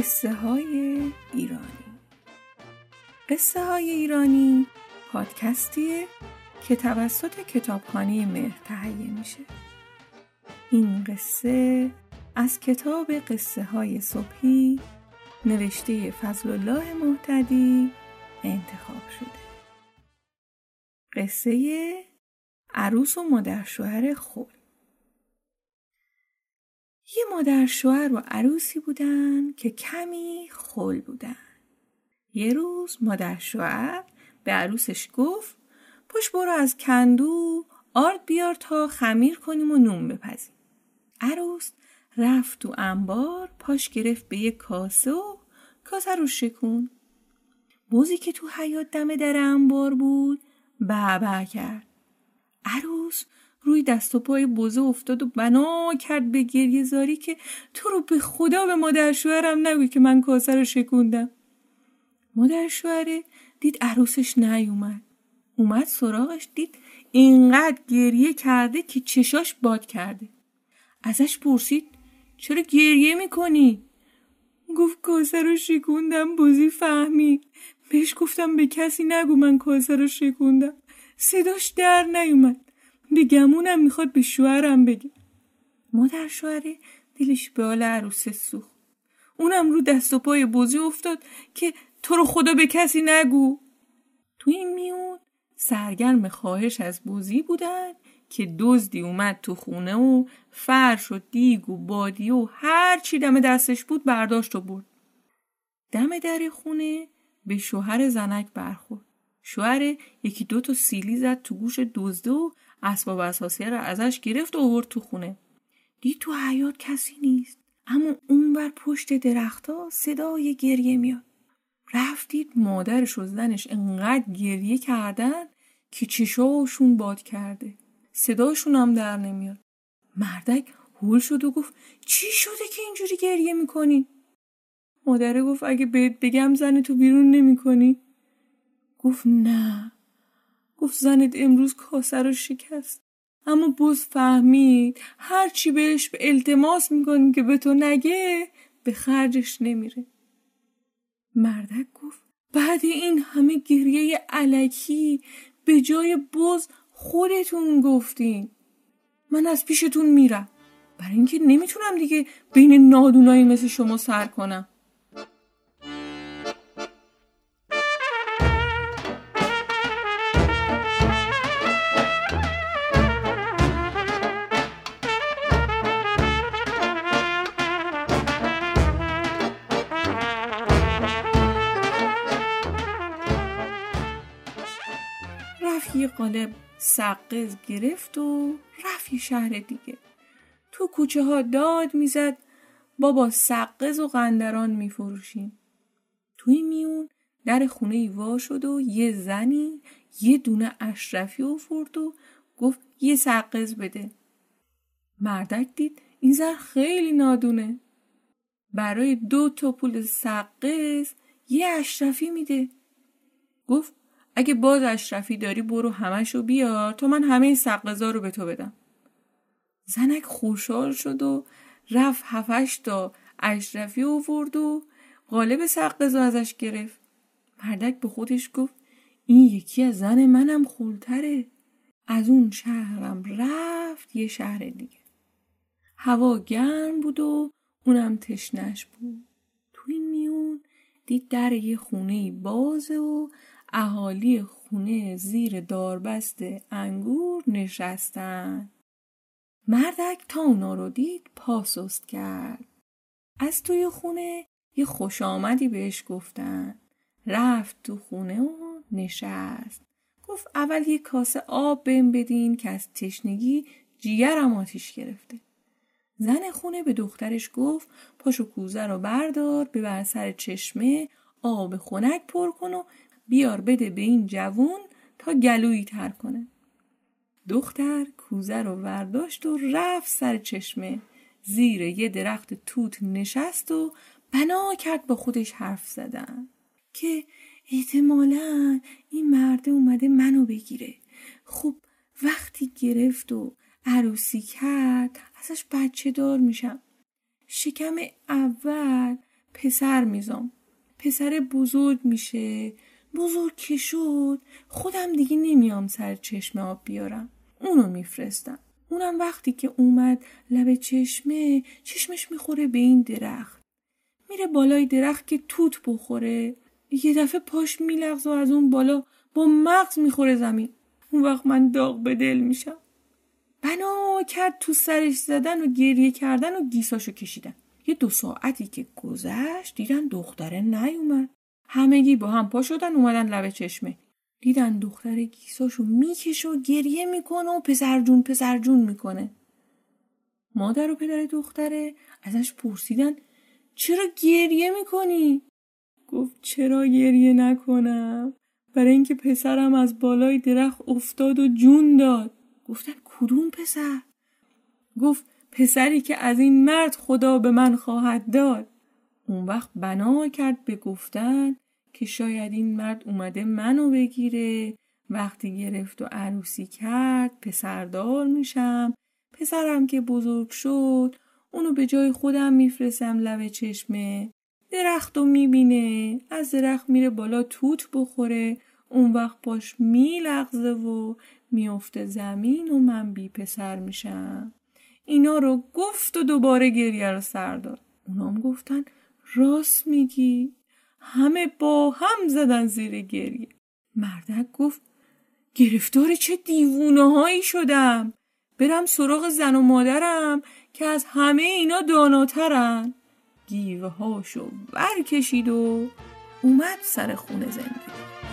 قصه های ایرانی. قصه های ایرانی پادکستیه که توسط کتابخانه مهر تهیه میشه. این قصه از کتاب قصه های صبحی نوشته فضل الله محتدی انتخاب شده. قصه عروس و مادر شوهر خود. یه مادر شوهر و عروسی بودن که کمی خل بودن. یه روز مادر شوهر به عروسش گفت پش برو از کندو آرد بیار تا خمیر کنیم و نون بپزیم. عروس رفت تو انبار پاش گرفت به یه کاسه و کاسه رو شکون. موزی که تو حیات دم در انبار بود بابا کرد. عروس روی دست و پای بوزه افتاد و بنا کرد به گریه زاری که تو رو به خدا به مادر شوهرم نگوی که من کاسه رو شکوندم. مادر شوهره دید عروسش نیومد. اومد سراغش دید اینقدر گریه کرده که چشاش باد کرده. ازش پرسید چرا گریه می‌کنی؟ گفت کاسه رو شکوندم بوزی فهمید بهش گفتم به کسی نگو من کاسه رو شکوندم. صداش در نیومد. به گمونم می‌خواد به شوهرم بگه. مادر شوهره دلش به حال عروسه سوخت. اونم رو دست و پای بوزی افتاد که تو رو خدا به کسی نگو. تو این میون سرگرم خواهش از بوزی بودن که دزدی اومد تو خونه و فرش و دیگ و بادی و هر چی دم دستش بود برداشت و برد. دم در خونه به شوهر زنک برخورد. شوهر یکی دو تا سیلی زد تو گوش دزده و اسباب اساسیه را ازش گرفت و آورد تو خونه. دید تو حیات کسی نیست. اما اون بر پشت درختها صدای گریه میاد. رفتید مادرش و زنش انقدر گریه کردن که چشاشون باد کرده. صداشون هم در نمیاد. مردک هول شد و گفت چی شده که اینجوری گریه می‌کنی؟ مادره گفت اگه بهت بگم زن تو بیرون نمی‌کنی؟ گفت نه. گفت زنت امروز کاسه رو شکست. اما بز فهمید هرچی بهش به التماس می‌کنیم که به تو نگه به خرجش نمیره. مردک گفت بعد این همه گریه علکی به جای بز خودتون گفتین. من از پیشتون میرم. برای اینکه نمی‌تونم دیگه بین نادونایی مثل شما سر کنم. یه قالب سقز گرفت و رفت شهر دیگه. تو کوچه ها داد می‌زد بابا سقز و قندران میفروشیم. توی میون در خونه ای وا شد و یه زنی یه دونه اشرفی افرد و گفت یه سقز بده. مردک دید این زن خیلی نادونه. برای دو تا پول سقز یه اشرفی میده. گفت اگه باز اشرفی داری برو همشو بیار تا من همه سقزا رو به تو بدم. زنک خوشحال شد و رفت هفش تا اشرفی اوورد و قالب سقزا ازش گرفت. مردک به خودش گفت این یکی از زن منم خولتره. از اون شهرم رفت یه شهر دیگه. هوا گرم بود و اونم تشنش بود. تو این میون دید در یه خونه بازه و اهالی خونه زیر داربست انگور نشستن. مردک تا اونا رو دید پاسست کرد. از توی خونه یه خوش آمدی بهش گفتن. رفت تو خونه و نشست. گفت اول یه کاسه آب بهم بدین که از تشنگی جیگرم آتیش گرفته. زن خونه به دخترش گفت پاشو کوزه رو بردار ببر سر چشمه آب خنک پر کن و بیار بده به این جوون تا گلویی تر کنه. دختر کوزه رو ورداشت و رفت سر چشمه. زیر یه درخت توت نشست و بنا کرد با خودش حرف زدن. که احتمالا این مرده اومده منو بگیره. خب وقتی گرفت و عروسی کرد ازش بچه دار میشم. شکم اول پسر میزام. پسر بزرگ میشه. بزرگ که شد؟ خودم دیگه نمیام سر چشمه آب بیارم. اونو میفرستم. اونم وقتی که اومد لب چشمه چشمش می‌خوره به این درخت. میره بالای درخت که توت بخوره. یه دفعه پاش میلغزه و از اون بالا با مغز می‌خوره زمین. اون وقت من داغ به دل میشم. بنا کرد تو سرش زدن و گریه کردن و گیساشو کشیدن. یه دو ساعتی که گذشت دیدن دختره نیومد. همگی با هم پا شدن اومدن لب چشمه. دیدن دختر گیساشو می‌کشه و گریه می‌کنه و پسر جون پسر جون می‌کنه. مادر و پدر دختره ازش پرسیدن چرا گریه می‌کنی؟ گفت چرا گریه نکنم؟ برای اینکه پسرم از بالای درخت افتاد و جون داد. گفتن کدوم پسر؟ گفت پسری که از این مرد خدا به من خواهد داد. اون وقت بنا کرد به گفتن که شاید این مرد اومده منو بگیره. وقتی گرفت و عروسی کرد پسردار میشم. پسرم که بزرگ شد اونو به جای خودم میفرستم لب چشمه. درخت رو می‌بینه از درخت میره بالا توت بخوره. اون وقت پاش میلغزه و میفته زمین و من بی پسر میشم. اینا رو گفت و دوباره گریه رو سر داد. اونام گفتن راست میگی؟ همه با هم زدن زیر گریه. مردک گفت گرفتار چه دیوونه هایی شدم. برم سراغ زن و مادرم که از همه اینا داناترن. گیوه هاشو ور کشید و اومد سر خونه زندگی.